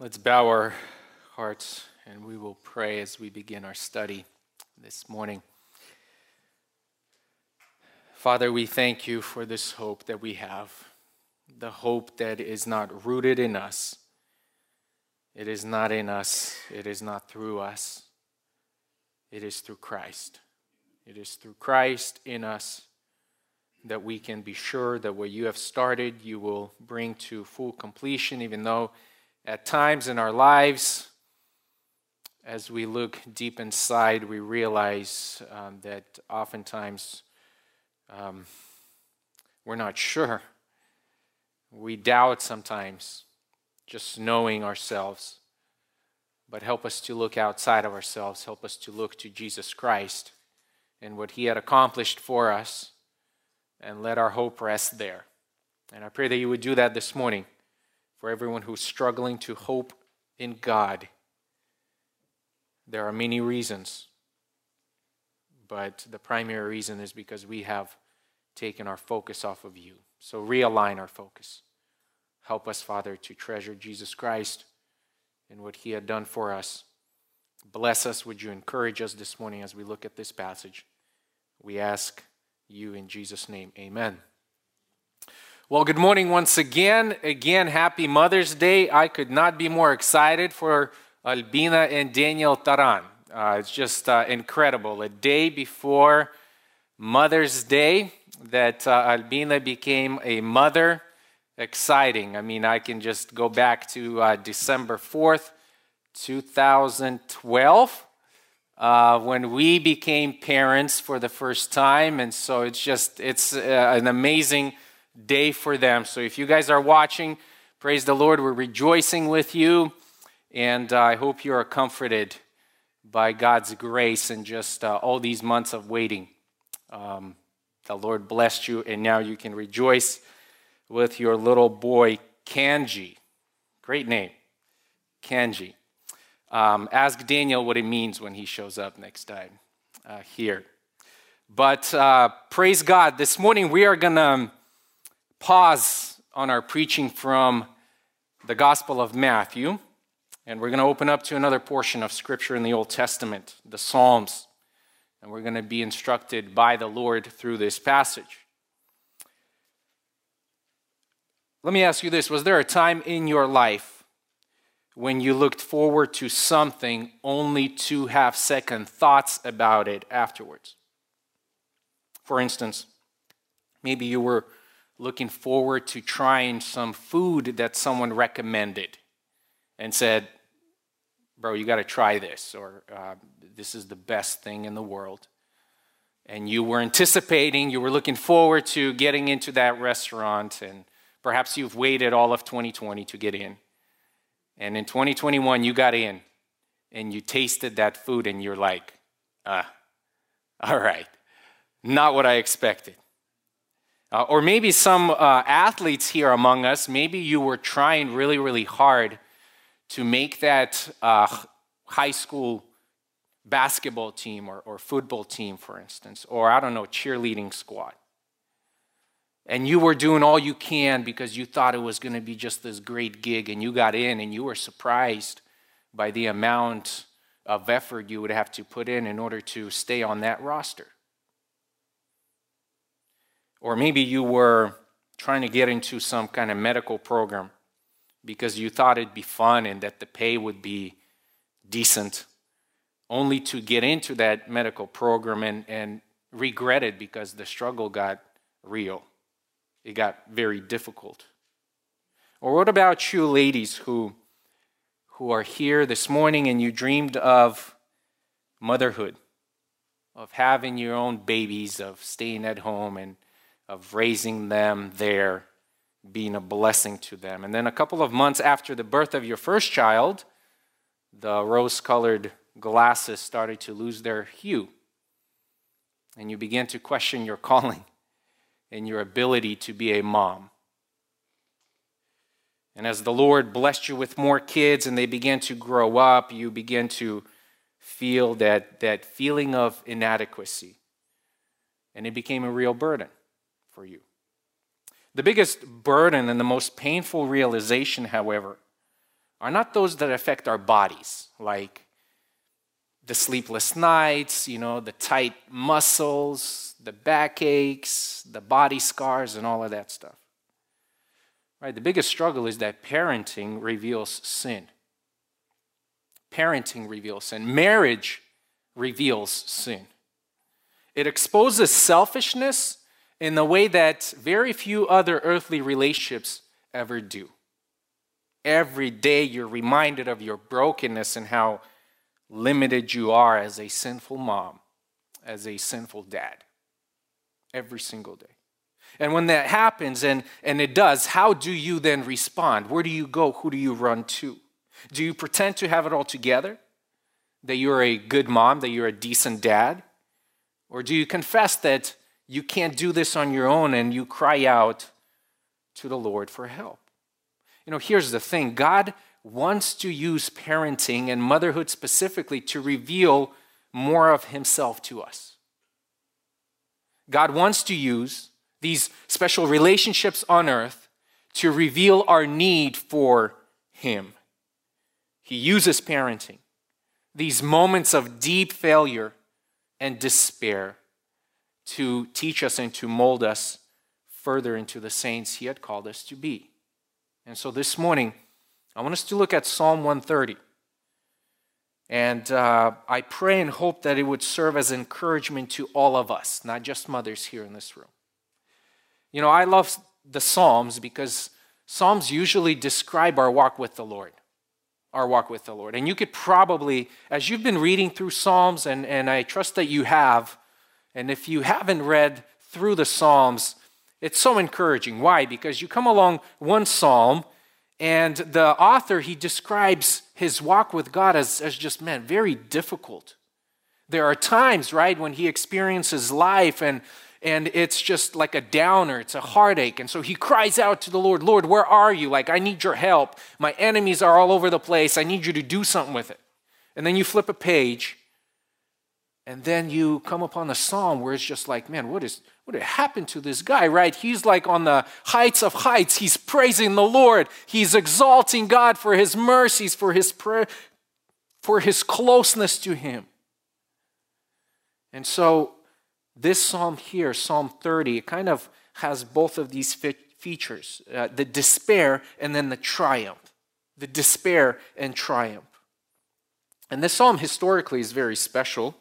Let's bow our hearts and we will pray as we begin our study this morning. Father, we thank you for this hope that we have, the hope that is not rooted in us. It is not in us, it is not through us, it is through Christ. It is through Christ in us that we can be sure that what you have started, you will bring to full completion, even though at times in our lives, as we look deep inside, we realize um, that oftentimes um, we're not sure. We doubt sometimes, just knowing ourselves. But help us to look outside of ourselves. Help us to look to Jesus Christ and what he had accomplished for us and let our hope rest there. And I pray that you would do that this morning for everyone who's struggling to hope in God. There are many reasons, but the primary reason is because we have taken our focus off of you. So realign our focus. Help us, Father, to treasure Jesus Christ and what he had done for us. Bless us. Would you encourage us this morning as we look at this passage? We ask you in Jesus' name. Amen. Well, good morning once again. Again, happy Mother's Day. I could not be more excited for Albina and Daniel Taran. Uh, it's just uh, incredible. A day before Mother's Day, that uh, Albina became a mother. Exciting. I mean, I can just go back to uh, December 4th, 2012 uh, when we became parents for the first time. And so it's just, it's uh, an amazing day for them. So if you guys are watching, praise the Lord. We're rejoicing with you. And uh, I hope you are comforted by God's grace and just uh, all these months of waiting. Um, the Lord blessed you, and now you can rejoice with your little boy, Kanji. Great name, Kanji. Um, ask Daniel what it means when he shows up next time uh, here. But uh, praise God, this morning we are going to pause on our preaching from the Gospel of Matthew, and we're going to open up to another portion of Scripture in the Old Testament, the Psalms, and we're going to be instructed by the Lord through this passage. Let me ask you this Was there a time in your life when you looked forward to something only to have second thoughts about it afterwards. For instance, maybe you were looking forward to trying some food that someone recommended and said, Bro, you got to try this, or uh, this is the best thing in the world. And you were anticipating, you were looking forward to getting into that restaurant, and perhaps you've waited all of 2020 to get in and in 2021, you got in and you tasted that food and you're like, ah, all right, not what I expected. Uh, or maybe some uh, athletes here among us, maybe you were trying really, really hard to make that uh, high school basketball team or, or football team, for instance, or I don't know, cheerleading squad and you were doing all you can because you thought it was going to be just this great gig and you got in and you were surprised by the amount of effort you would have to put in in order to stay on that roster. Or maybe you were trying to get into some kind of medical program because you thought it'd be fun and that the pay would be decent, only to get into that medical program and, and regret it because the struggle got real it got very difficult. Or what about you ladies who, who are here this morning and you dreamed of motherhood, of having your own babies, of staying at home and of raising them there, being a blessing to them. And then a couple of months after the birth of your first child, the rose colored glasses started to lose their hue. And you began to question your calling and your ability to be a mom. And as the Lord blessed you with more kids and they began to grow up, you begin to feel that, that feeling of inadequacy. And it became a real burden for you. The biggest burden and the most painful realization, however, are not those that affect our bodies, like the sleepless nights, you know, the tight muscles, the backaches, the body scars, and all of that stuff. Right? The biggest struggle is that parenting reveals sin. Parenting reveals sin. Marriage reveals sin. It exposes selfishness in a way that very few other earthly relationships ever do. Every day you're reminded of your brokenness and how limited you are as a sinful mom, as a sinful dad. Every single day. And when that happens, and, and it does, how do you then respond? Where do you go? Who do you run to? Do you pretend to have it all together? That you're a good mom, that you're a decent dad? Or do you confess that you can't do this on your own and you cry out to the Lord for help? You know, here's the thing God wants to use parenting and motherhood specifically to reveal more of Himself to us. God wants to use these special relationships on earth to reveal our need for Him. He uses parenting, these moments of deep failure and despair, to teach us and to mold us further into the saints He had called us to be. And so this morning, I want us to look at Psalm 130. And uh, I pray and hope that it would serve as encouragement to all of us, not just mothers here in this room. You know, I love the Psalms because Psalms usually describe our walk with the Lord. Our walk with the Lord. And you could probably, as you've been reading through Psalms, and, and I trust that you have, and if you haven't read through the Psalms, it's so encouraging. Why? Because you come along one Psalm, and the author, he describes his walk with God as, as just, man, very difficult. There are times, right, when he experiences life and and it's just like a downer, it's a heartache. And so he cries out to the Lord, Lord, where are you? Like, I need your help. My enemies are all over the place. I need you to do something with it. And then you flip a page, and then you come upon a psalm where it's just like, man, what is what happened to this guy, right? He's like on the heights of heights. He's praising the Lord. He's exalting God for his mercies, for his prayer, for his closeness to him. And so this psalm here, Psalm 30, it kind of has both of these features uh, the despair and then the triumph. The despair and triumph. And this psalm historically is very special.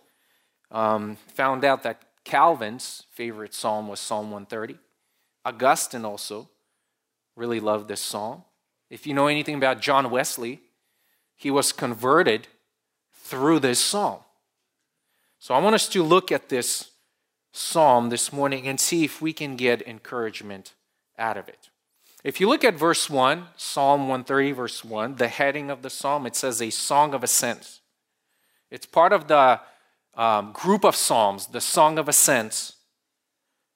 Um, found out that Calvin's favorite psalm was Psalm 130. Augustine also really loved this psalm. If you know anything about John Wesley, he was converted through this psalm. So I want us to look at this psalm this morning and see if we can get encouragement out of it. If you look at verse 1, Psalm 130, verse 1, the heading of the psalm, it says a song of ascent. It's part of the um, group of psalms, the Song of Ascents,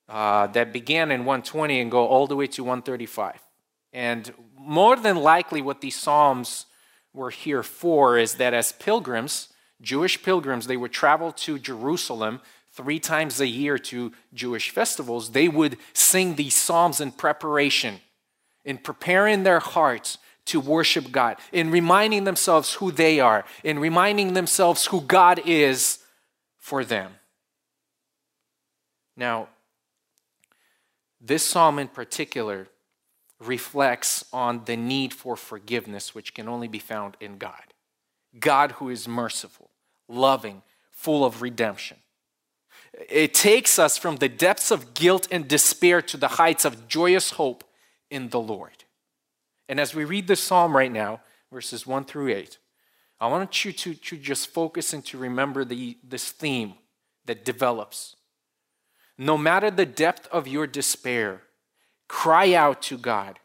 uh, that began in 120 and go all the way to 135. And more than likely, what these psalms were here for is that as pilgrims, Jewish pilgrims, they would travel to Jerusalem three times a year to Jewish festivals, they would sing these psalms in preparation, in preparing their hearts to worship God, in reminding themselves who they are, in reminding themselves who God is for them. Now, this psalm in particular reflects on the need for forgiveness, which can only be found in God. God who is merciful, loving, full of redemption. It takes us from the depths of guilt and despair to the heights of joyous hope in the Lord. And as we read this psalm right now, verses 1 through 8, I want you to, to just focus and to remember the, this theme that develops. No matter the depth of your despair, cry out to God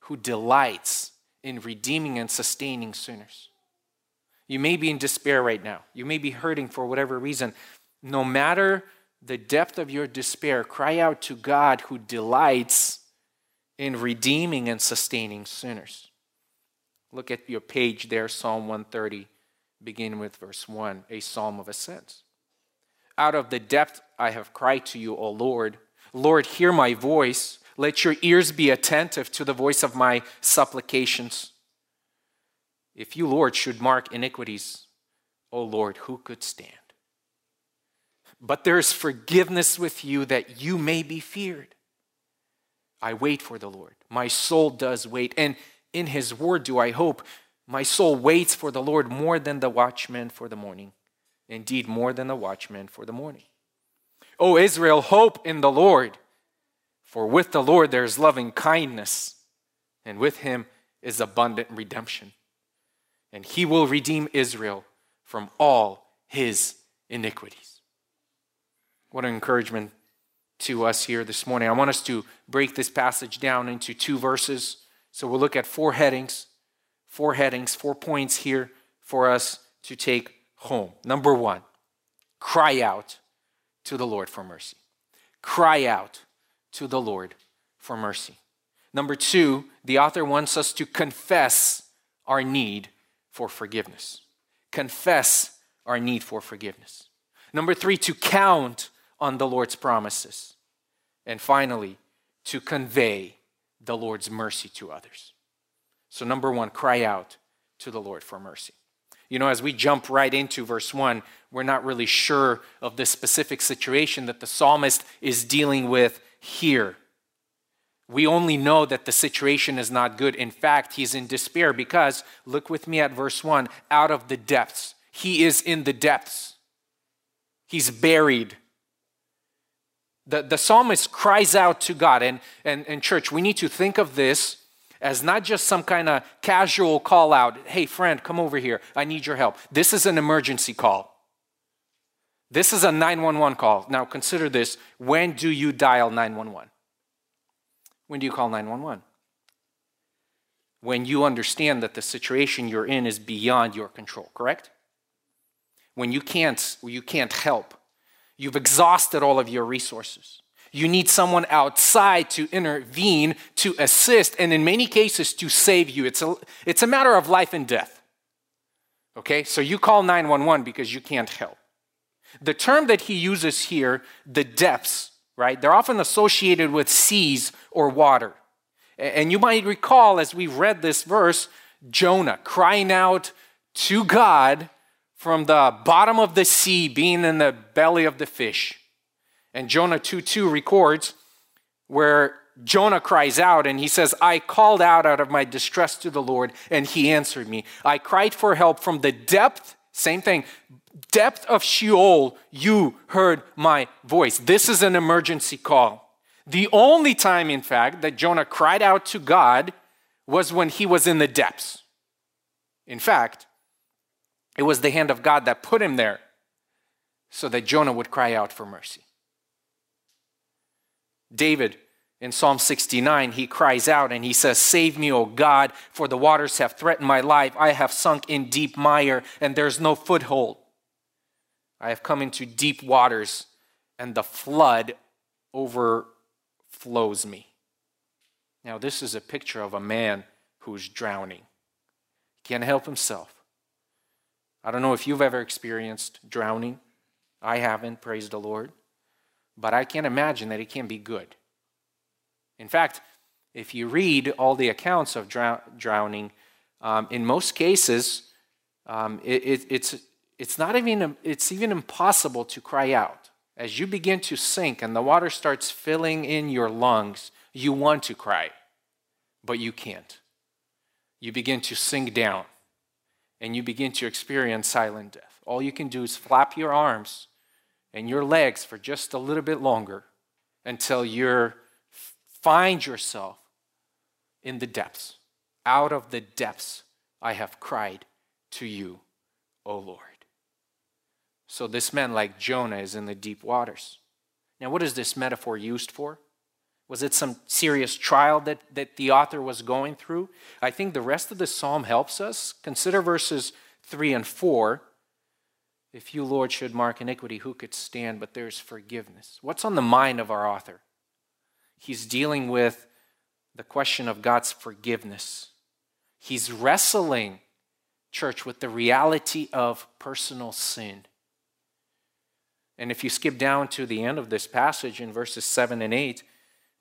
who delights in redeeming and sustaining sinners. You may be in despair right now. You may be hurting for whatever reason no matter the depth of your despair, cry out to God who delights in redeeming and sustaining sinners. Look at your page there, Psalm 130, beginning with verse 1, a psalm of ascent. Out of the depth I have cried to you, O Lord. Lord, hear my voice. Let your ears be attentive to the voice of my supplications. If you, Lord, should mark iniquities, O Lord, who could stand? But there is forgiveness with you that you may be feared. I wait for the Lord. My soul does wait, and in his word do I hope. My soul waits for the Lord more than the watchman for the morning. Indeed, more than the watchman for the morning. O Israel, hope in the Lord. For with the Lord there is loving kindness, and with him is abundant redemption. And he will redeem Israel from all his iniquities. What an encouragement to us here this morning. I want us to break this passage down into two verses. So we'll look at four headings, four headings, four points here for us to take home. Number one, cry out to the Lord for mercy. Cry out to the Lord for mercy. Number two, the author wants us to confess our need for forgiveness. Confess our need for forgiveness. Number three, to count on the Lord's promises. And finally, to convey the Lord's mercy to others. So, number one, cry out to the Lord for mercy. You know, as we jump right into verse 1, we're not really sure of the specific situation that the psalmist is dealing with here. We only know that the situation is not good. In fact, he's in despair because, look with me at verse 1 out of the depths. He is in the depths, he's buried. The, the psalmist cries out to God. And, and, and, church, we need to think of this as not just some kind of casual call out hey, friend, come over here. I need your help. This is an emergency call. This is a 911 call. Now consider this. When do you dial 911? When do you call 911? When you understand that the situation you're in is beyond your control, correct? When you can't, you can't help. You've exhausted all of your resources. You need someone outside to intervene, to assist, and in many cases to save you. It's a, it's a matter of life and death. Okay, so you call 911 because you can't help. The term that he uses here, the depths, right, they're often associated with seas or water. And you might recall as we read this verse, Jonah crying out to God from the bottom of the sea, being in the belly of the fish. And Jonah 2 2 records where Jonah cries out and he says, I called out out of my distress to the Lord, and he answered me. I cried for help from the depth, same thing, depth of Sheol, you heard my voice. This is an emergency call. The only time, in fact, that Jonah cried out to God was when he was in the depths. In fact, it was the hand of God that put him there so that Jonah would cry out for mercy. David, in Psalm 69, he cries out and he says, Save me, O God, for the waters have threatened my life. I have sunk in deep mire, and there's no foothold. I have come into deep waters, and the flood overflows me. Now, this is a picture of a man who's drowning. He can't help himself. I don't know if you've ever experienced drowning. I haven't, praise the Lord. But I can't imagine that it can be good. In fact, if you read all the accounts of drowning, um, in most cases, um, it, it, it's it's not even it's even impossible to cry out as you begin to sink and the water starts filling in your lungs you want to cry but you can't you begin to sink down and you begin to experience silent death all you can do is flap your arms and your legs for just a little bit longer until you find yourself in the depths out of the depths i have cried to you o lord so this man, like Jonah, is in the deep waters. Now, what is this metaphor used for? Was it some serious trial that, that the author was going through? I think the rest of the psalm helps us. Consider verses 3 and 4. If you, Lord, should mark iniquity, who could stand? But there's forgiveness. What's on the mind of our author? He's dealing with the question of God's forgiveness. He's wrestling, church, with the reality of personal sin. And if you skip down to the end of this passage in verses 7 and 8,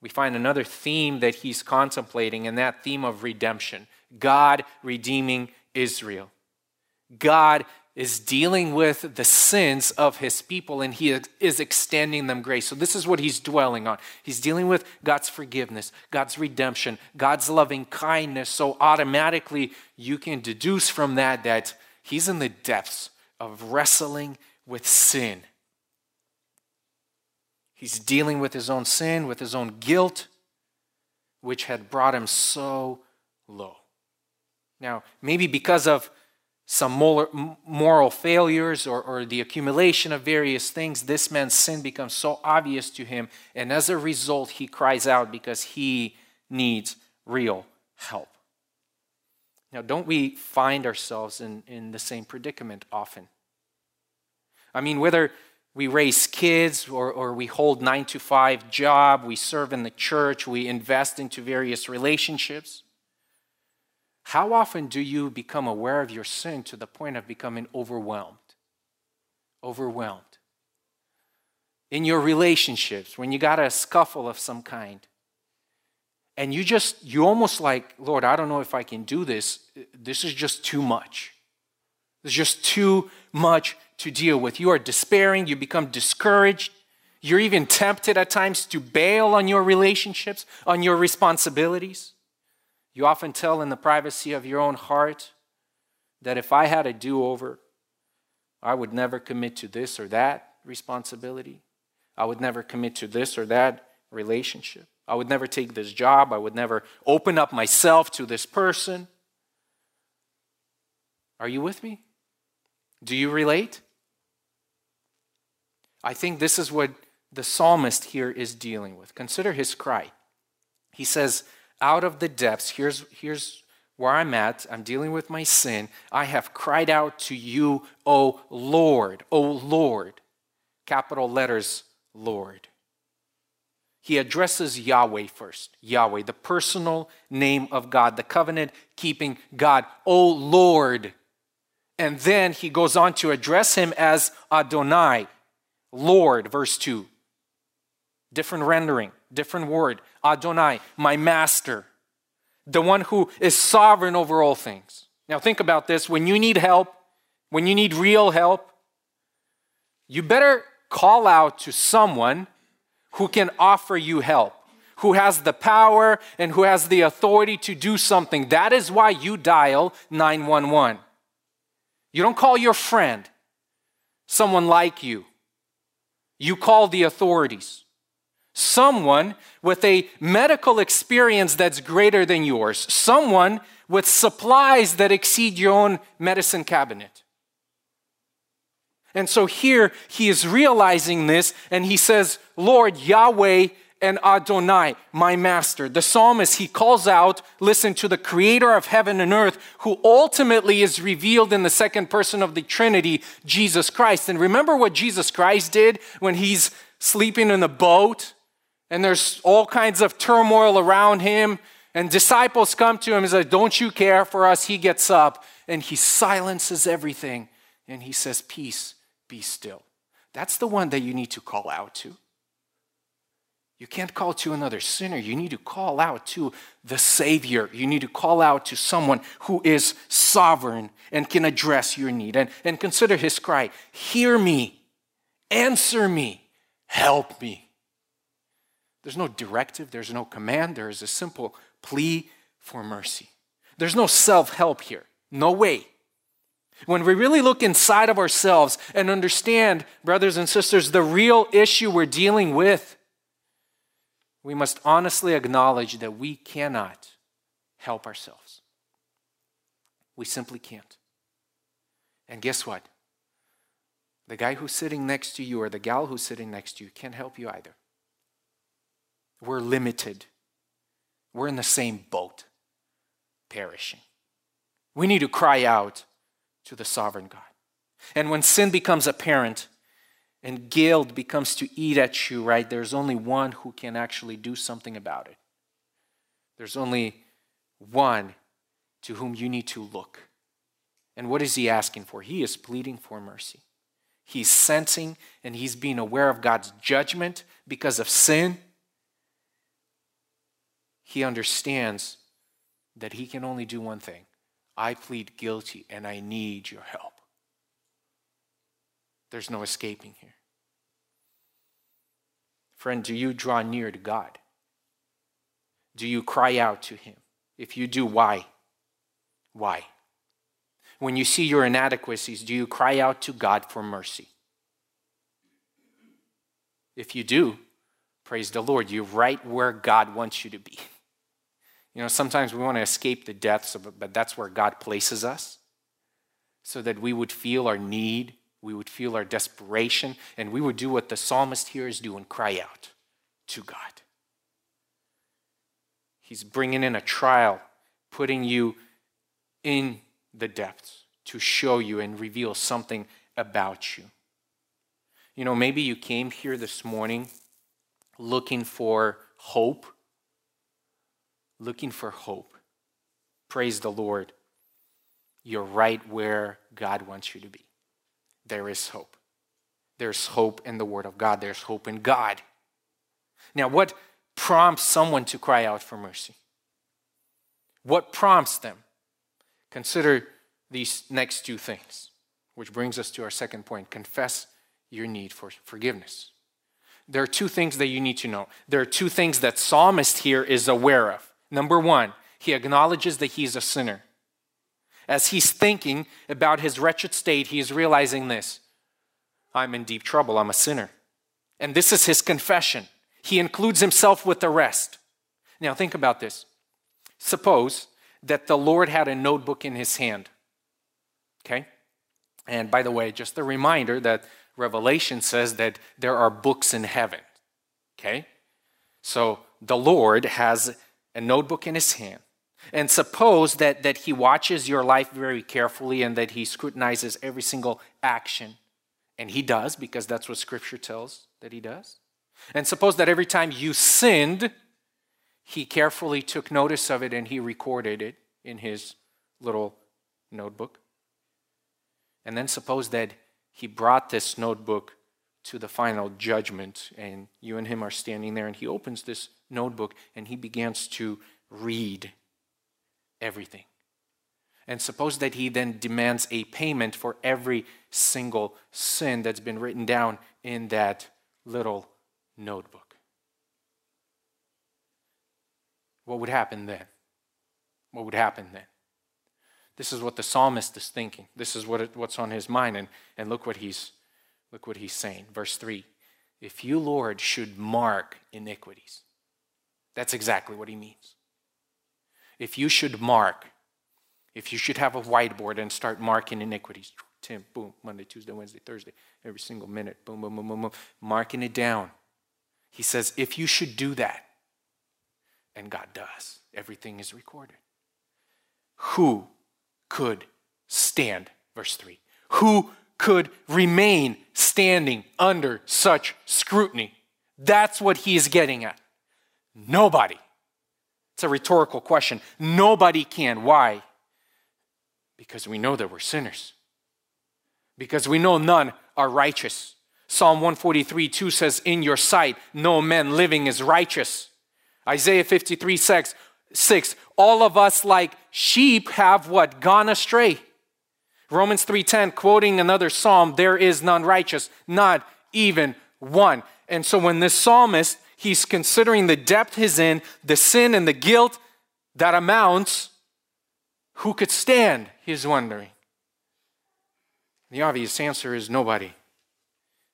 we find another theme that he's contemplating, and that theme of redemption God redeeming Israel. God is dealing with the sins of his people and he is extending them grace. So, this is what he's dwelling on. He's dealing with God's forgiveness, God's redemption, God's loving kindness. So, automatically, you can deduce from that that he's in the depths of wrestling with sin. He's dealing with his own sin, with his own guilt, which had brought him so low. Now, maybe because of some moral failures or, or the accumulation of various things, this man's sin becomes so obvious to him. And as a result, he cries out because he needs real help. Now, don't we find ourselves in, in the same predicament often? I mean, whether we raise kids or, or we hold nine to five job, we serve in the church, we invest into various relationships. How often do you become aware of your sin to the point of becoming overwhelmed? Overwhelmed. In your relationships, when you got a scuffle of some kind, and you just, you almost like, Lord, I don't know if I can do this. This is just too much. There's just too much to deal with. You are despairing, you become discouraged. You're even tempted at times to bail on your relationships, on your responsibilities. You often tell in the privacy of your own heart that if I had a do over, I would never commit to this or that responsibility. I would never commit to this or that relationship. I would never take this job. I would never open up myself to this person. Are you with me? Do you relate? I think this is what the psalmist here is dealing with. Consider his cry. He says, out of the depths, here's, here's where I'm at. I'm dealing with my sin. I have cried out to you, O Lord, O Lord. Capital letters, Lord. He addresses Yahweh first. Yahweh, the personal name of God, the covenant keeping God, O Lord. And then he goes on to address him as Adonai, Lord, verse 2. Different rendering, different word. Adonai, my master, the one who is sovereign over all things. Now, think about this. When you need help, when you need real help, you better call out to someone who can offer you help, who has the power and who has the authority to do something. That is why you dial 911. You don't call your friend, someone like you. You call the authorities someone with a medical experience that's greater than yours, someone with supplies that exceed your own medicine cabinet. And so here he is realizing this and he says, Lord Yahweh and Adonai, my master. The psalmist, he calls out, listen to the creator of heaven and earth, who ultimately is revealed in the second person of the Trinity, Jesus Christ. And remember what Jesus Christ did when he's sleeping in a boat and there's all kinds of turmoil around him. And disciples come to him and say, Don't you care for us? He gets up and he silences everything and he says, Peace, be still. That's the one that you need to call out to. You can't call to another sinner. You need to call out to the Savior. You need to call out to someone who is sovereign and can address your need. And, and consider his cry Hear me, answer me, help me. There's no directive, there's no command, there is a simple plea for mercy. There's no self help here. No way. When we really look inside of ourselves and understand, brothers and sisters, the real issue we're dealing with, we must honestly acknowledge that we cannot help ourselves. We simply can't. And guess what? The guy who's sitting next to you or the gal who's sitting next to you can't help you either. We're limited. We're in the same boat, perishing. We need to cry out to the sovereign God. And when sin becomes apparent and guilt becomes to eat at you, right, there's only one who can actually do something about it. There's only one to whom you need to look. And what is he asking for? He is pleading for mercy. He's sensing and he's being aware of God's judgment because of sin he understands that he can only do one thing I plead guilty and I need your help. There's no escaping here. Friend, do you draw near to God? Do you cry out to Him? If you do, why? Why? When you see your inadequacies, do you cry out to God for mercy? If you do, praise the Lord, you're right where God wants you to be. You know, sometimes we want to escape the depths of it, but that's where God places us so that we would feel our need, we would feel our desperation, and we would do what the psalmist here is doing cry out to God. He's bringing in a trial, putting you in the depths to show you and reveal something about you. You know, maybe you came here this morning looking for hope. Looking for hope. Praise the Lord. You're right where God wants you to be. There is hope. There's hope in the Word of God, there's hope in God. Now, what prompts someone to cry out for mercy? What prompts them? Consider these next two things, which brings us to our second point confess your need for forgiveness. There are two things that you need to know. There are two things that psalmist here is aware of. Number one, he acknowledges that he's a sinner. As he's thinking about his wretched state, he is realizing this I'm in deep trouble, I'm a sinner. And this is his confession. He includes himself with the rest. Now, think about this. Suppose that the Lord had a notebook in his hand. Okay? And by the way, just a reminder that Revelation says that there are books in heaven. Okay? So the Lord has a notebook in his hand. And suppose that, that he watches your life very carefully and that he scrutinizes every single action. And he does, because that's what scripture tells that he does. And suppose that every time you sinned, he carefully took notice of it and he recorded it in his little notebook. And then suppose that he brought this notebook to the final judgment, and you and him are standing there, and he opens this notebook and he begins to read everything. And suppose that he then demands a payment for every single sin that's been written down in that little notebook. What would happen then? What would happen then? This is what the psalmist is thinking. This is what it, what's on his mind. And, and look, what he's, look what he's saying. Verse 3 If you, Lord, should mark iniquities, that's exactly what he means. If you should mark, if you should have a whiteboard and start marking iniquities, Tim, boom, Monday, Tuesday, Wednesday, Thursday, every single minute, boom, boom, boom, boom, boom, marking it down. He says, if you should do that, and God does, everything is recorded. Who could stand? Verse 3. Who could remain standing under such scrutiny? That's what he is getting at. Nobody. It's a rhetorical question. Nobody can. Why? Because we know that we're sinners. Because we know none are righteous. Psalm 143 2 says, In your sight, no man living is righteous. Isaiah 53 6, 6 all of us like sheep have what gone astray romans 3.10 quoting another psalm there is none righteous not even one and so when this psalmist he's considering the depth he's in the sin and the guilt that amounts. Who could stand? He's wondering. The obvious answer is nobody.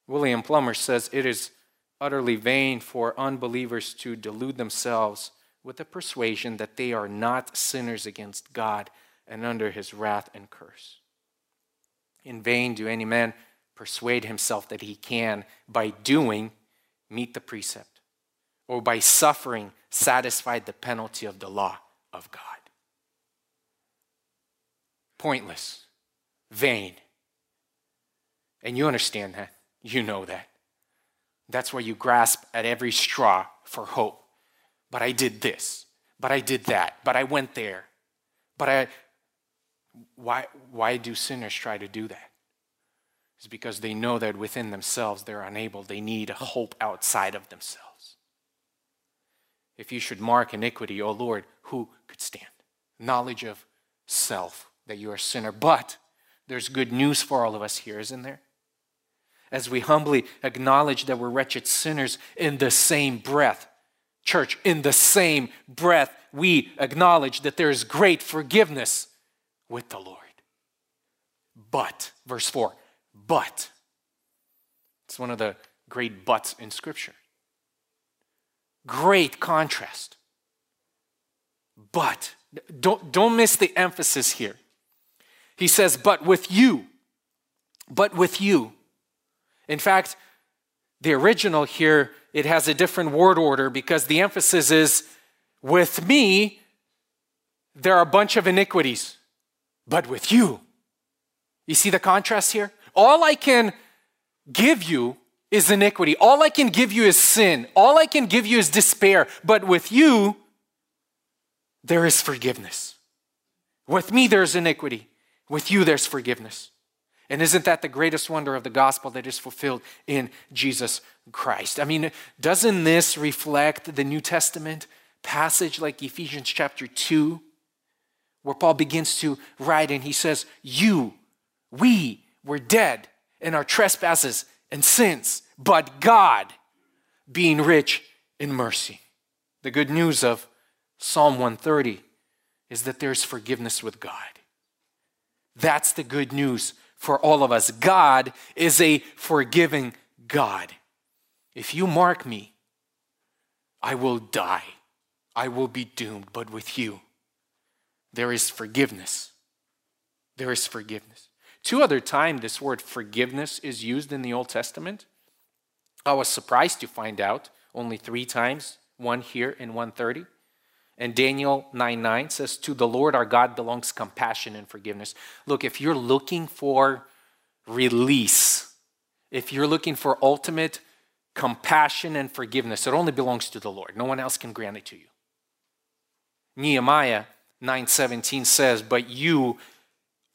William plumer says it is utterly vain for unbelievers to delude themselves with the persuasion that they are not sinners against God and under his wrath and curse. In vain do any man persuade himself that he can, by doing, meet the precept, or by suffering, satisfy the penalty of the law of God. Pointless, vain. And you understand that. You know that. That's why you grasp at every straw for hope but I did this, but I did that, but I went there. But I, why, why do sinners try to do that? It's because they know that within themselves they're unable. They need a hope outside of themselves. If you should mark iniquity, O Lord, who could stand? Knowledge of self that you are a sinner. But there's good news for all of us here, isn't there? As we humbly acknowledge that we're wretched sinners in the same breath, church, in the same breath, we acknowledge that there is great forgiveness with the Lord. But, verse 4, but, it's one of the great buts in Scripture. Great contrast. But, don't, don't miss the emphasis here. He says, but with you, but with you. In fact, the original here, it has a different word order because the emphasis is with me, there are a bunch of iniquities, but with you. You see the contrast here? All I can give you is iniquity. All I can give you is sin. All I can give you is despair. But with you, there is forgiveness. With me, there's iniquity. With you, there's forgiveness. And isn't that the greatest wonder of the gospel that is fulfilled in Jesus Christ? I mean, doesn't this reflect the New Testament passage like Ephesians chapter 2, where Paul begins to write and he says, You, we were dead in our trespasses and sins, but God, being rich in mercy. The good news of Psalm 130 is that there's forgiveness with God. That's the good news for all of us. God is a forgiving God. If you mark me, I will die. I will be doomed. But with you, there is forgiveness. There is forgiveness. Two other times this word forgiveness is used in the Old Testament. I was surprised to find out only three times, one here and 130. And Daniel 9 9 says, To the Lord our God belongs compassion and forgiveness. Look, if you're looking for release, if you're looking for ultimate compassion and forgiveness, it only belongs to the Lord. No one else can grant it to you. Nehemiah 9:17 says, "But you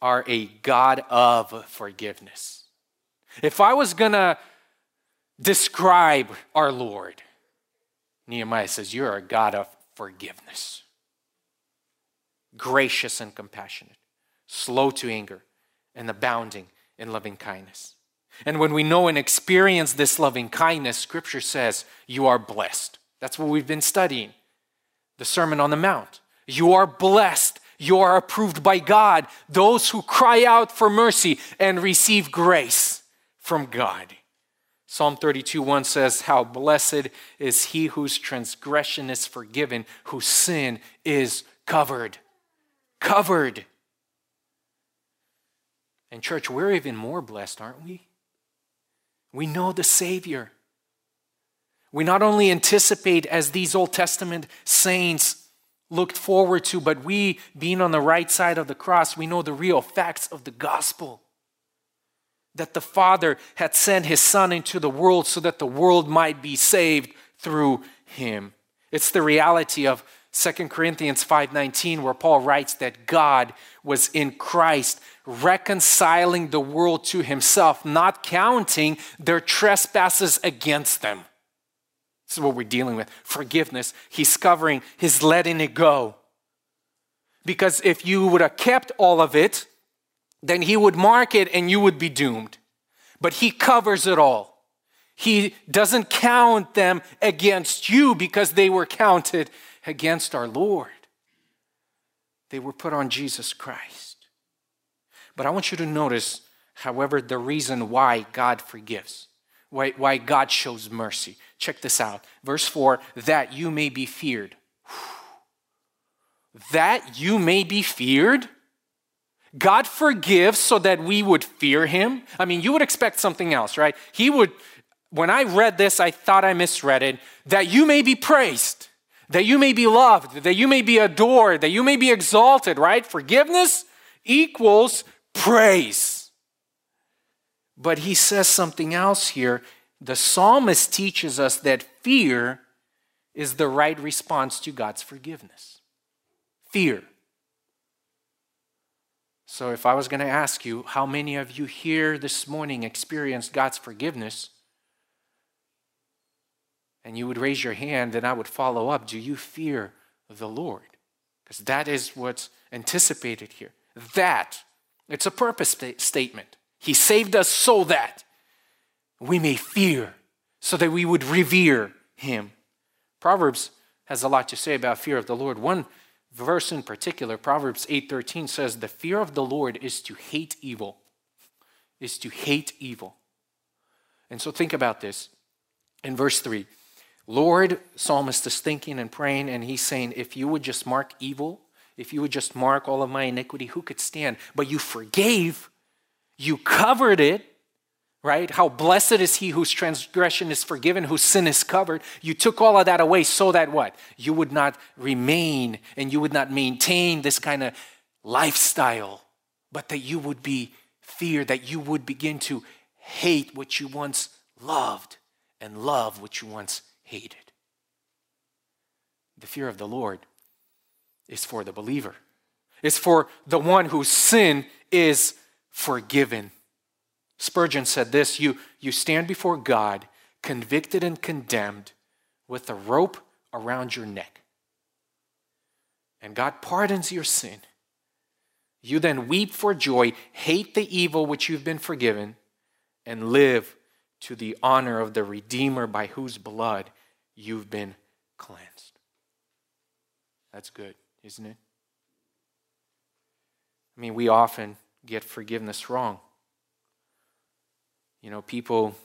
are a God of forgiveness. If I was going to describe our Lord, Nehemiah says, You're a God of forgiveness, gracious and compassionate, slow to anger, and abounding in loving kindness. And when we know and experience this loving kindness, Scripture says, You are blessed. That's what we've been studying the Sermon on the Mount. You are blessed you are approved by God, those who cry out for mercy and receive grace from God. Psalm 32 1 says, How blessed is he whose transgression is forgiven, whose sin is covered. Covered. And, church, we're even more blessed, aren't we? We know the Savior. We not only anticipate, as these Old Testament saints looked forward to, but we, being on the right side of the cross, we know the real facts of the gospel. That the Father had sent his Son into the world so that the world might be saved through him. It's the reality of 2 Corinthians 5:19 where Paul writes that God was in Christ reconciling the world to himself, not counting their trespasses against them. This is what we're dealing with forgiveness. He's covering, he's letting it go. Because if you would have kept all of it, then he would mark it and you would be doomed. But he covers it all. He doesn't count them against you because they were counted against our Lord. They were put on Jesus Christ. But I want you to notice, however, the reason why God forgives why, why God shows mercy. Check this out. Verse 4 that you may be feared. That you may be feared? God forgives so that we would fear him. I mean, you would expect something else, right? He would, when I read this, I thought I misread it. That you may be praised, that you may be loved, that you may be adored, that you may be exalted, right? Forgiveness equals praise. But he says something else here. The psalmist teaches us that fear is the right response to God's forgiveness. Fear. So, if I was going to ask you, how many of you here this morning experienced God's forgiveness? And you would raise your hand, then I would follow up. Do you fear the Lord? Because that is what's anticipated here. that. It's a purpose sta- statement. He saved us so that we may fear, so that we would revere him. Proverbs has a lot to say about fear of the Lord. One verse in particular, Proverbs 8:13 says, "The fear of the Lord is to hate evil." Is to hate evil. And so think about this. In verse 3, Lord, psalmist is thinking and praying, and he's saying, if you would just mark evil, if you would just mark all of my iniquity, who could stand? But you forgave, you covered it, right? How blessed is he whose transgression is forgiven, whose sin is covered. You took all of that away so that what? You would not remain and you would not maintain this kind of lifestyle, but that you would be fear, that you would begin to hate what you once loved and love what you once hated. The fear of the Lord is for the believer, it's for the one whose sin is forgiven. Spurgeon said this you, you stand before God, convicted and condemned, with a rope around your neck. And God pardons your sin. You then weep for joy, hate the evil which you've been forgiven, and live to the honor of the Redeemer by whose blood you've been cleansed. That's good, isn't it? I mean, we often get forgiveness wrong. You know, people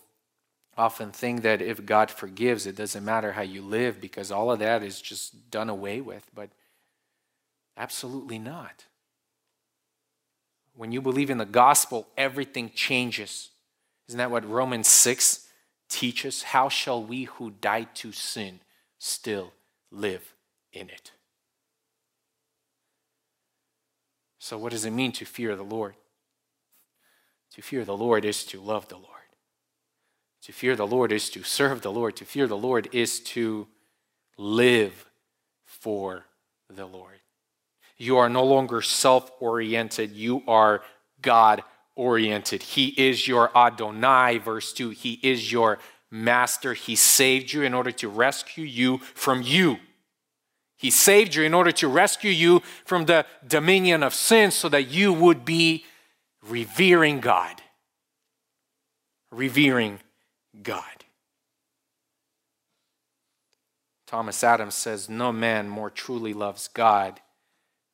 often think that if God forgives, it doesn't matter how you live because all of that is just done away with, but absolutely not. When you believe in the gospel, everything changes. Isn't that what Romans 6 teaches? How shall we who died to sin still live in it? So, what does it mean to fear the Lord? To fear the Lord is to love the Lord. To fear the Lord is to serve the Lord. To fear the Lord is to live for the Lord. You are no longer self oriented, you are God oriented. He is your Adonai, verse 2. He is your master. He saved you in order to rescue you from you. He saved you in order to rescue you from the dominion of sin so that you would be revering God. Revering God. Thomas Adams says, No man more truly loves God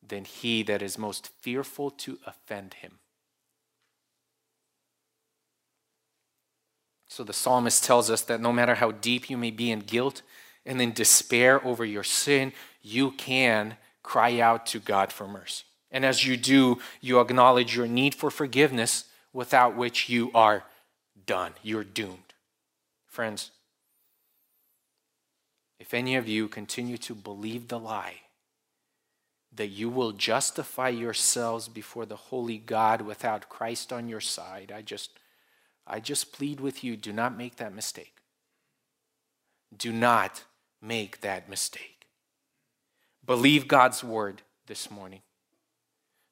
than he that is most fearful to offend him. So the psalmist tells us that no matter how deep you may be in guilt and in despair over your sin, you can cry out to God for mercy. And as you do, you acknowledge your need for forgiveness, without which you are done. You're doomed. Friends, if any of you continue to believe the lie that you will justify yourselves before the holy God without Christ on your side, I just I just plead with you do not make that mistake. Do not make that mistake. Believe God's word this morning.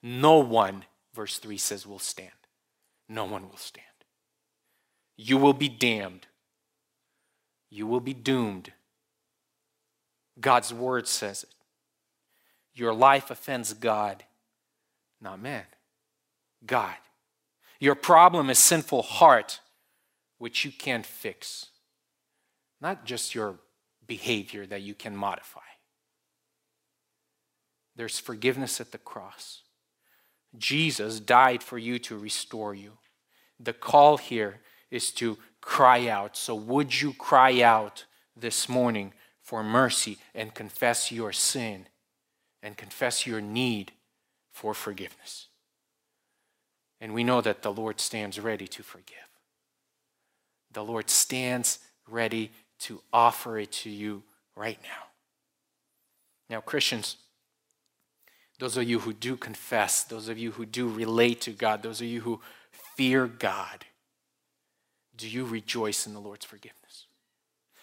No one, verse 3 says, will stand. No one will stand. You will be damned. You will be doomed. God's word says it. Your life offends God, not man. God. Your problem is sinful heart, which you can't fix. Not just your behavior that you can modify. There's forgiveness at the cross. Jesus died for you to restore you. The call here is to cry out. So, would you cry out this morning for mercy and confess your sin and confess your need for forgiveness? And we know that the Lord stands ready to forgive. The Lord stands ready to offer it to you right now. Now, Christians, those of you who do confess, those of you who do relate to God, those of you who fear God, do you rejoice in the Lord's forgiveness?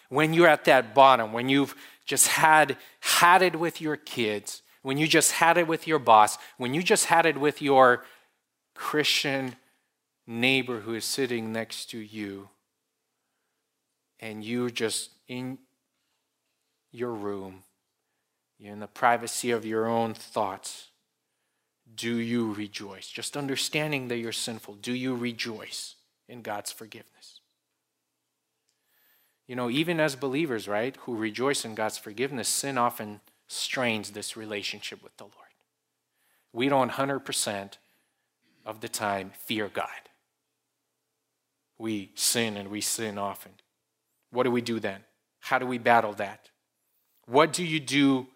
When you're at that bottom, when you've just had had it with your kids, when you just had it with your boss, when you just had it with your Christian neighbor who is sitting next to you, and you just in your room, in the privacy of your own thoughts. do you rejoice? Just understanding that you're sinful, do you rejoice in God's forgiveness? You know, even as believers, right, who rejoice in God's forgiveness, sin often strains this relationship with the Lord. We don't 100% of the time fear God. We sin and we sin often. What do we do then? How do we battle that? What do you do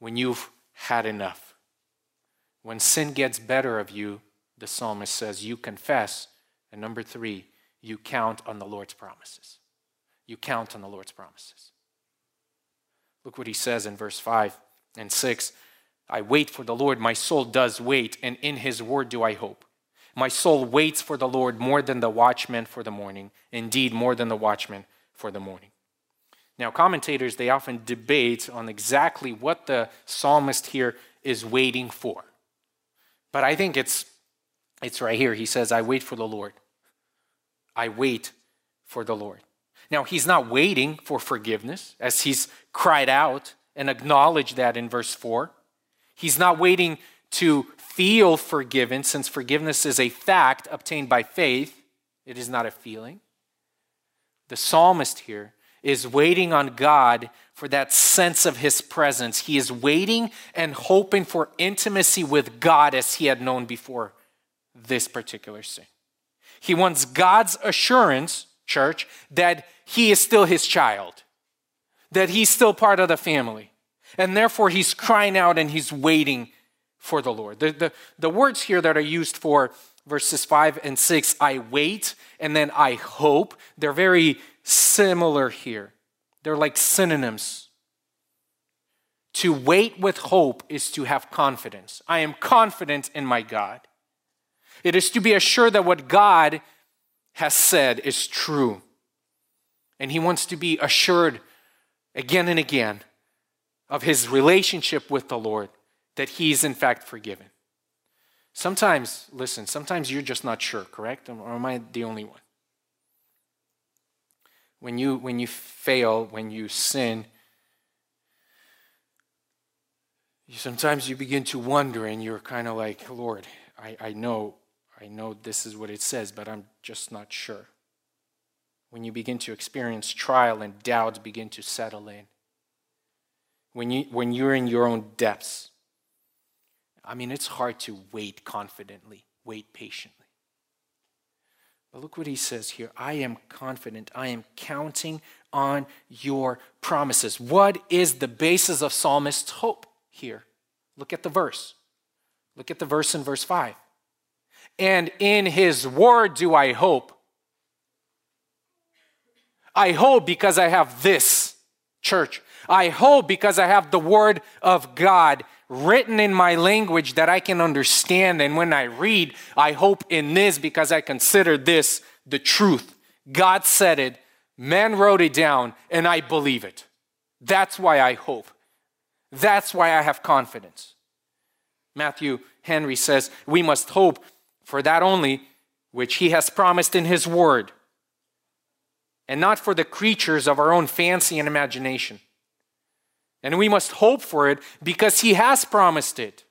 when you've had enough? When sin gets better of you, the psalmist says, you confess. And number three, you count on the Lord's promises. You count on the Lord's promises. Look what he says in verse 5 and 6. I wait for the Lord, my soul does wait, and in his word do I hope. My soul waits for the Lord more than the watchman for the morning, indeed, more than the watchman for the morning. Now, commentators, they often debate on exactly what the psalmist here is waiting for. But I think it's, it's right here. He says, I wait for the Lord. I wait for the Lord. Now, he's not waiting for forgiveness, as he's cried out and acknowledged that in verse 4. He's not waiting to feel forgiven, since forgiveness is a fact obtained by faith, it is not a feeling. The psalmist here is waiting on God for that sense of his presence. He is waiting and hoping for intimacy with God as he had known before this particular sin. He wants God's assurance, church, that he is still his child, that he's still part of the family. And therefore, he's crying out and he's waiting for the Lord. The, the, the words here that are used for verses 5 and 6, I wait and then I hope, they're very similar here. They're like synonyms. To wait with hope is to have confidence. I am confident in my God. It is to be assured that what God has said is true. And he wants to be assured again and again of his relationship with the Lord, that he is in fact forgiven. Sometimes, listen, sometimes you're just not sure, correct? Or am I the only one? When you when you fail when you sin sometimes you begin to wonder and you're kind of like lord I, I know i know this is what it says but i'm just not sure. When you begin to experience trial and doubts begin to settle in. When you when you're in your own depths i mean it's hard to wait confidently wait patiently but look what he says here. I am confident. I am counting on your promises. What is the basis of psalmist's hope here? Look at the verse. Look at the verse in verse 5. And in his word do I hope. I hope because I have this, church. I hope because I have the word of God written in my language that I can understand. And when I read, I hope in this because I consider this the truth. God said it, man wrote it down, and I believe it. That's why I hope. That's why I have confidence. Matthew Henry says, We must hope for that only which he has promised in his word, and not for the creatures of our own fancy and imagination. And we must hope for it because He has promised it,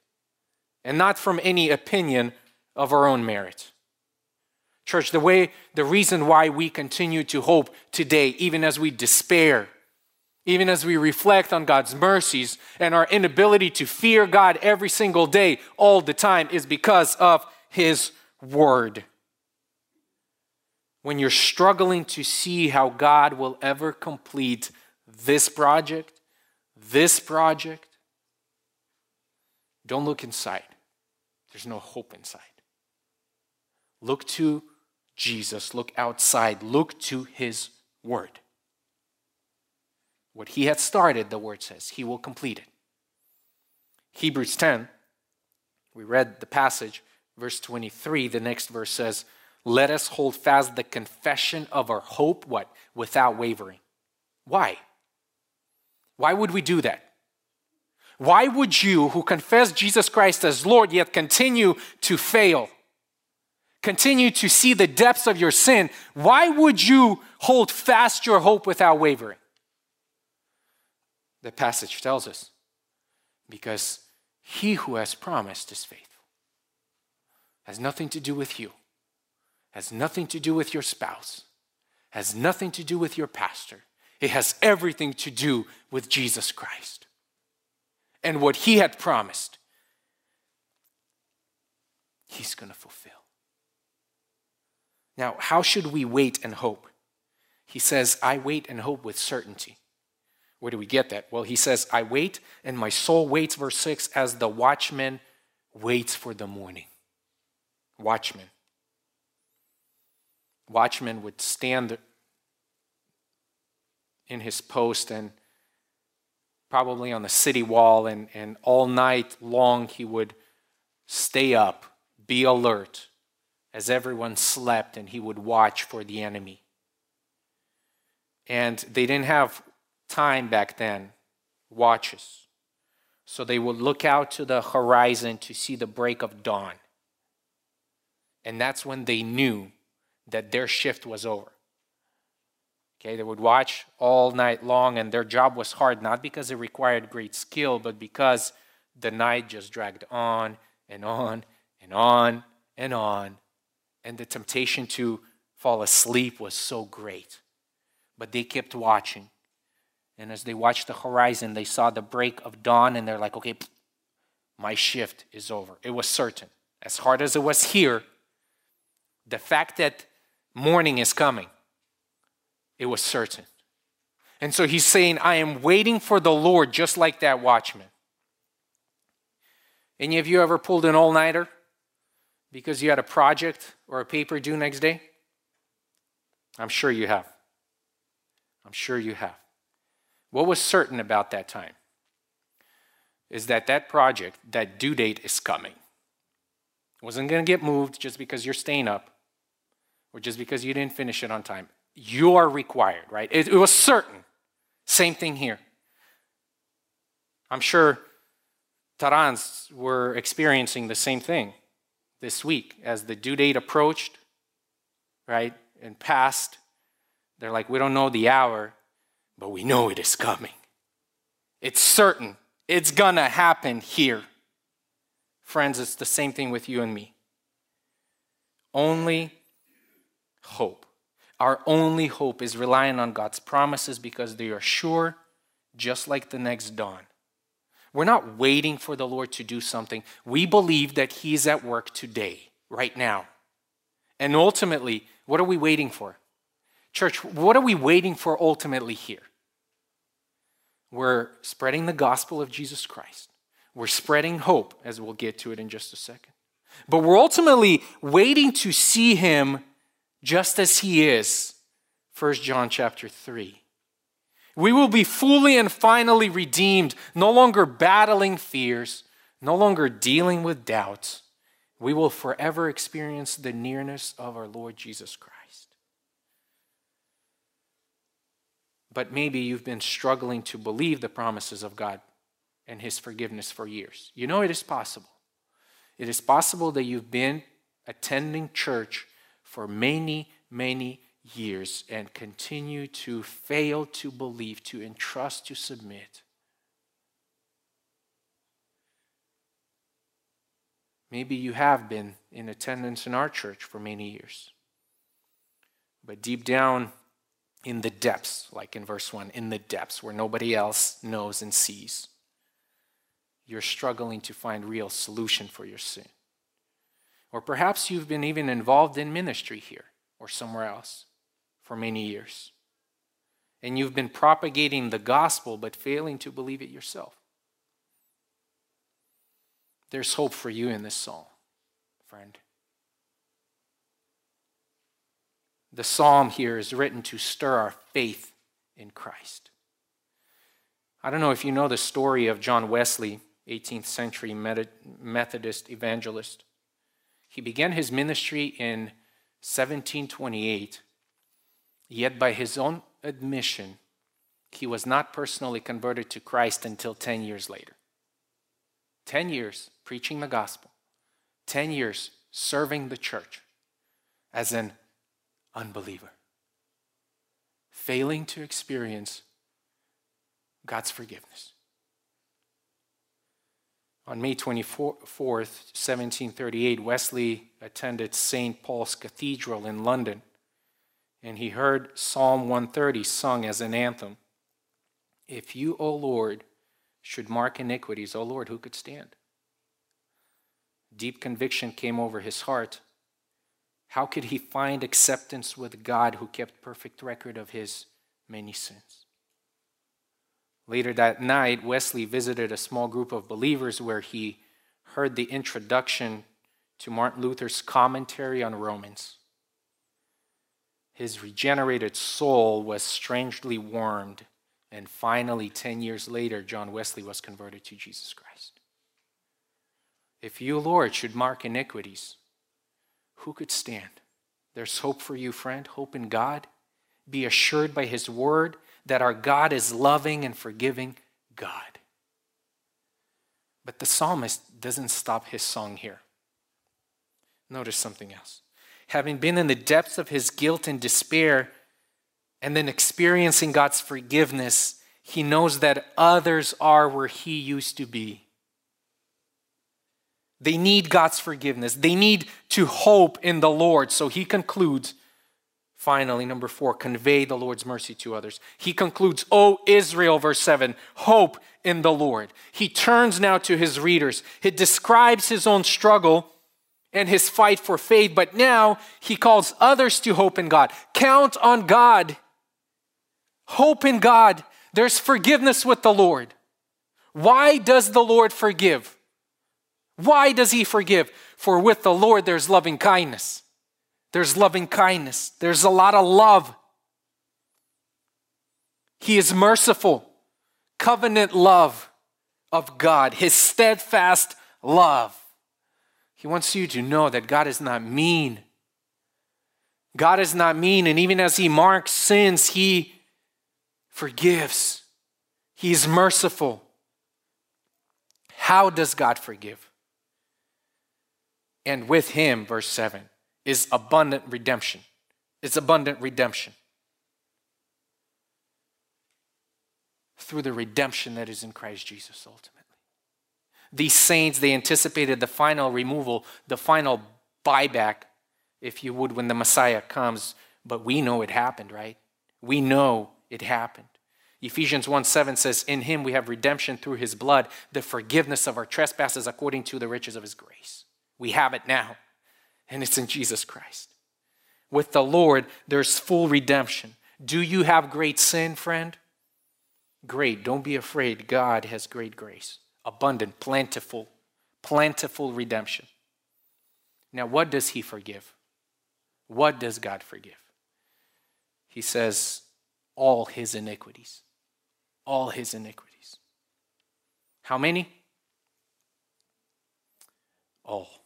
and not from any opinion of our own merit. Church, the way, the reason why we continue to hope today, even as we despair, even as we reflect on God's mercies and our inability to fear God every single day, all the time, is because of His Word. When you're struggling to see how God will ever complete this project, this project, don't look inside. There's no hope inside. Look to Jesus. Look outside. Look to his word. What he had started, the word says, he will complete it. Hebrews 10, we read the passage, verse 23. The next verse says, Let us hold fast the confession of our hope, what? Without wavering. Why? Why would we do that? Why would you, who confess Jesus Christ as Lord, yet continue to fail? Continue to see the depths of your sin. Why would you hold fast your hope without wavering? The passage tells us because He who has promised is faithful. Has nothing to do with you. Has nothing to do with your spouse. Has nothing to do with your pastor. It has everything to do with Jesus Christ and what he had promised. He's going to fulfill. Now, how should we wait and hope? He says, I wait and hope with certainty. Where do we get that? Well, he says, I wait, and my soul waits, verse 6, as the watchman waits for the morning. Watchman. Watchman would stand in his post and probably on the city wall, and, and all night long he would stay up, be alert as everyone slept, and he would watch for the enemy. And they didn't have time back then, watches. So they would look out to the horizon to see the break of dawn. And that's when they knew that their shift was over. Okay, they would watch all night long, and their job was hard, not because it required great skill, but because the night just dragged on and on and on and on. And the temptation to fall asleep was so great. But they kept watching. And as they watched the horizon, they saw the break of dawn, and they're like, okay, my shift is over. It was certain. As hard as it was here, the fact that morning is coming, it was certain. And so he's saying, I am waiting for the Lord, just like that watchman. Any of you ever pulled an all nighter because you had a project or a paper due next day? I'm sure you have. I'm sure you have. What was certain about that time is that that project, that due date is coming. It wasn't going to get moved just because you're staying up or just because you didn't finish it on time. You are required, right? It, it was certain. Same thing here. I'm sure Tarans were experiencing the same thing this week as the due date approached, right, and passed. They're like, we don't know the hour, but we know it is coming. It's certain. It's gonna happen here. Friends, it's the same thing with you and me. Only hope. Our only hope is relying on God's promises because they are sure, just like the next dawn. We're not waiting for the Lord to do something. We believe that He's at work today, right now. And ultimately, what are we waiting for? Church, what are we waiting for ultimately here? We're spreading the gospel of Jesus Christ. We're spreading hope, as we'll get to it in just a second. But we're ultimately waiting to see him just as he is. 1 John chapter 3. We will be fully and finally redeemed, no longer battling fears, no longer dealing with doubts. We will forever experience the nearness of our Lord Jesus Christ. but maybe you've been struggling to believe the promises of God and His forgiveness for years. You know, it is possible. It is possible that you've been attending church for many, many years and continue to fail to believe, to entrust, to submit. Maybe you have been in attendance in our church for many years. But deep down in the depths, like in verse 1, in the depths where nobody else knows and sees. You're struggling to find real solution for your sin. Or perhaps you've been even involved in ministry here or somewhere else for many years. And you've been propagating the gospel but failing to believe it yourself. There's hope for you in this psalm, friend. The psalm here is written to stir our faith in Christ. I don't know if you know the story of John Wesley, 18th century Methodist evangelist. He began his ministry in 1728, yet, by his own admission, he was not personally converted to Christ until 10 years later. 10 years preaching the gospel, 10 years serving the church as an unbeliever, failing to experience God's forgiveness. On May 24, 1738, Wesley attended St. Paul's Cathedral in London, and he heard Psalm 130 sung as an anthem. If you, O Lord, should mark iniquities, O Lord, who could stand? Deep conviction came over his heart. How could he find acceptance with God who kept perfect record of his many sins? Later that night, Wesley visited a small group of believers where he heard the introduction to Martin Luther's commentary on Romans. His regenerated soul was strangely warmed, and finally, 10 years later, John Wesley was converted to Jesus Christ. If you, Lord, should mark iniquities, who could stand? There's hope for you, friend, hope in God. Be assured by His word that our God is loving and forgiving God. But the psalmist doesn't stop his song here. Notice something else. Having been in the depths of his guilt and despair, and then experiencing God's forgiveness, he knows that others are where he used to be. They need God's forgiveness. They need to hope in the Lord. So he concludes Finally, number four, convey the Lord's mercy to others. He concludes, O Israel, verse 7, hope in the Lord. He turns now to his readers. He describes his own struggle and his fight for faith, but now he calls others to hope in God. Count on God. Hope in God. There's forgiveness with the Lord. Why does the Lord forgive? Why does he forgive? For with the Lord there's loving kindness. There's loving kindness. There's a lot of love. He is merciful, covenant love of God, His steadfast love. He wants you to know that God is not mean. God is not mean, and even as He marks sins, He forgives. He is merciful. How does God forgive? And with Him, verse 7, is abundant redemption. It's abundant redemption. Through the redemption that is in Christ Jesus ultimately. These saints, they anticipated the final removal, the final buyback, if you would, when the Messiah comes. But we know it happened, right? We know it happened. Ephesians 1 7 says, In him we have redemption through his blood, the forgiveness of our trespasses according to the riches of his grace. We have it now and it's in Jesus Christ. With the Lord, there's full redemption. Do you have great sin, friend? Great. Don't be afraid. God has great grace, abundant, plentiful, plentiful redemption. Now, what does He forgive? What does God forgive? He says, all His iniquities. All His iniquities. How many? All.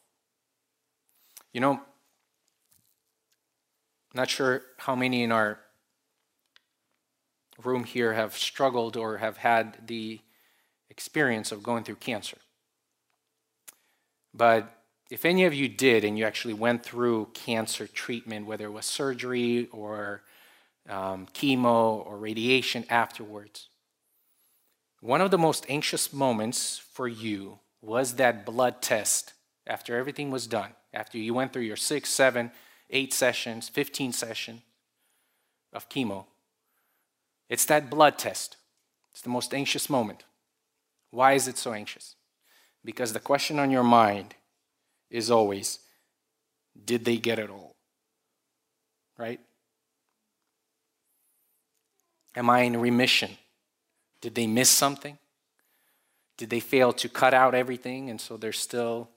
You know, not sure how many in our room here have struggled or have had the experience of going through cancer. But if any of you did and you actually went through cancer treatment, whether it was surgery or um, chemo or radiation afterwards, one of the most anxious moments for you was that blood test after everything was done after you went through your six, seven, eight sessions, 15 sessions of chemo. It's that blood test. It's the most anxious moment. Why is it so anxious? Because the question on your mind is always did they get it all? Right? Am I in remission? Did they miss something? Did they fail to cut out everything and so there's still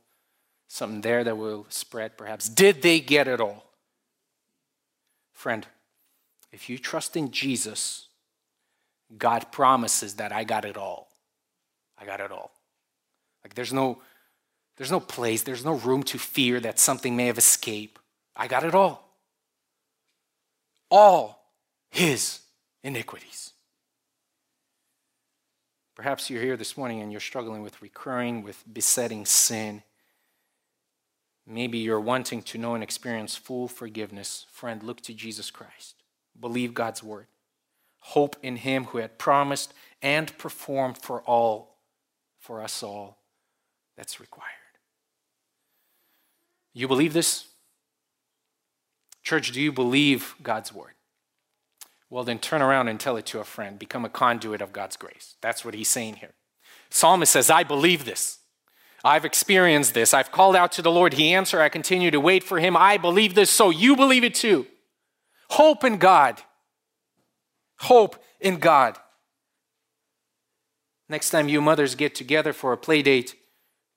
something there that will spread perhaps. Did they get it all? Friend, if you trust in Jesus, God promises that I got it all. I got it all. Like there's no there's no place, there's no room to fear that something may have escaped. I got it all. All his iniquities. Perhaps you're here this morning and you're struggling with recurring, with besetting sin Maybe you're wanting to know and experience full forgiveness. Friend, look to Jesus Christ. Believe God's word. Hope in him who had promised and performed for all, for us all, that's required. You believe this? Church, do you believe God's word? Well, then turn around and tell it to a friend. Become a conduit of God's grace. That's what he's saying here. Psalmist says, I believe this. I've experienced this. I've called out to the Lord. He answered. I continue to wait for him. I believe this, so you believe it too. Hope in God. Hope in God. Next time you mothers get together for a play date,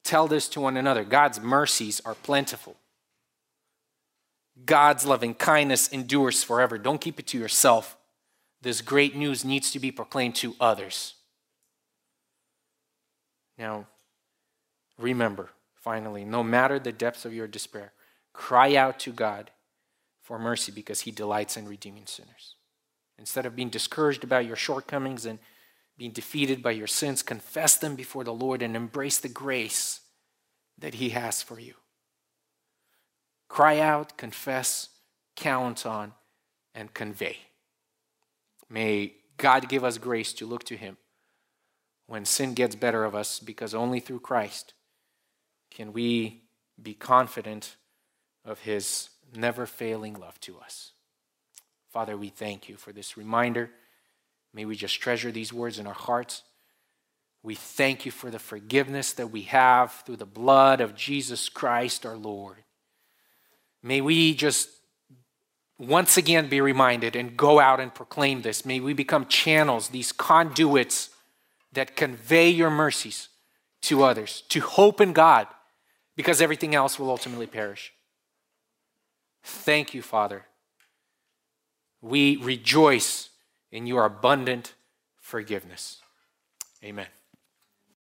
tell this to one another God's mercies are plentiful. God's loving kindness endures forever. Don't keep it to yourself. This great news needs to be proclaimed to others. Now, remember, finally, no matter the depths of your despair, cry out to God for mercy because He delights in redeeming sinners. Instead of being discouraged about your shortcomings and being defeated by your sins, confess them before the Lord and embrace the grace that He has for you. Cry out, confess, count on, and convey. May God give us grace to look to Him when sin gets better of us, because only through Christ can we be confident of His never failing love to us. Father, we thank you for this reminder. May we just treasure these words in our hearts. We thank you for the forgiveness that we have through the blood of Jesus Christ our Lord. May we just once again be reminded and go out and proclaim this. May we become channels, these conduits that convey your mercies to others, to hope in God, because everything else will ultimately perish. Thank you, Father. We rejoice in your abundant forgiveness. Amen.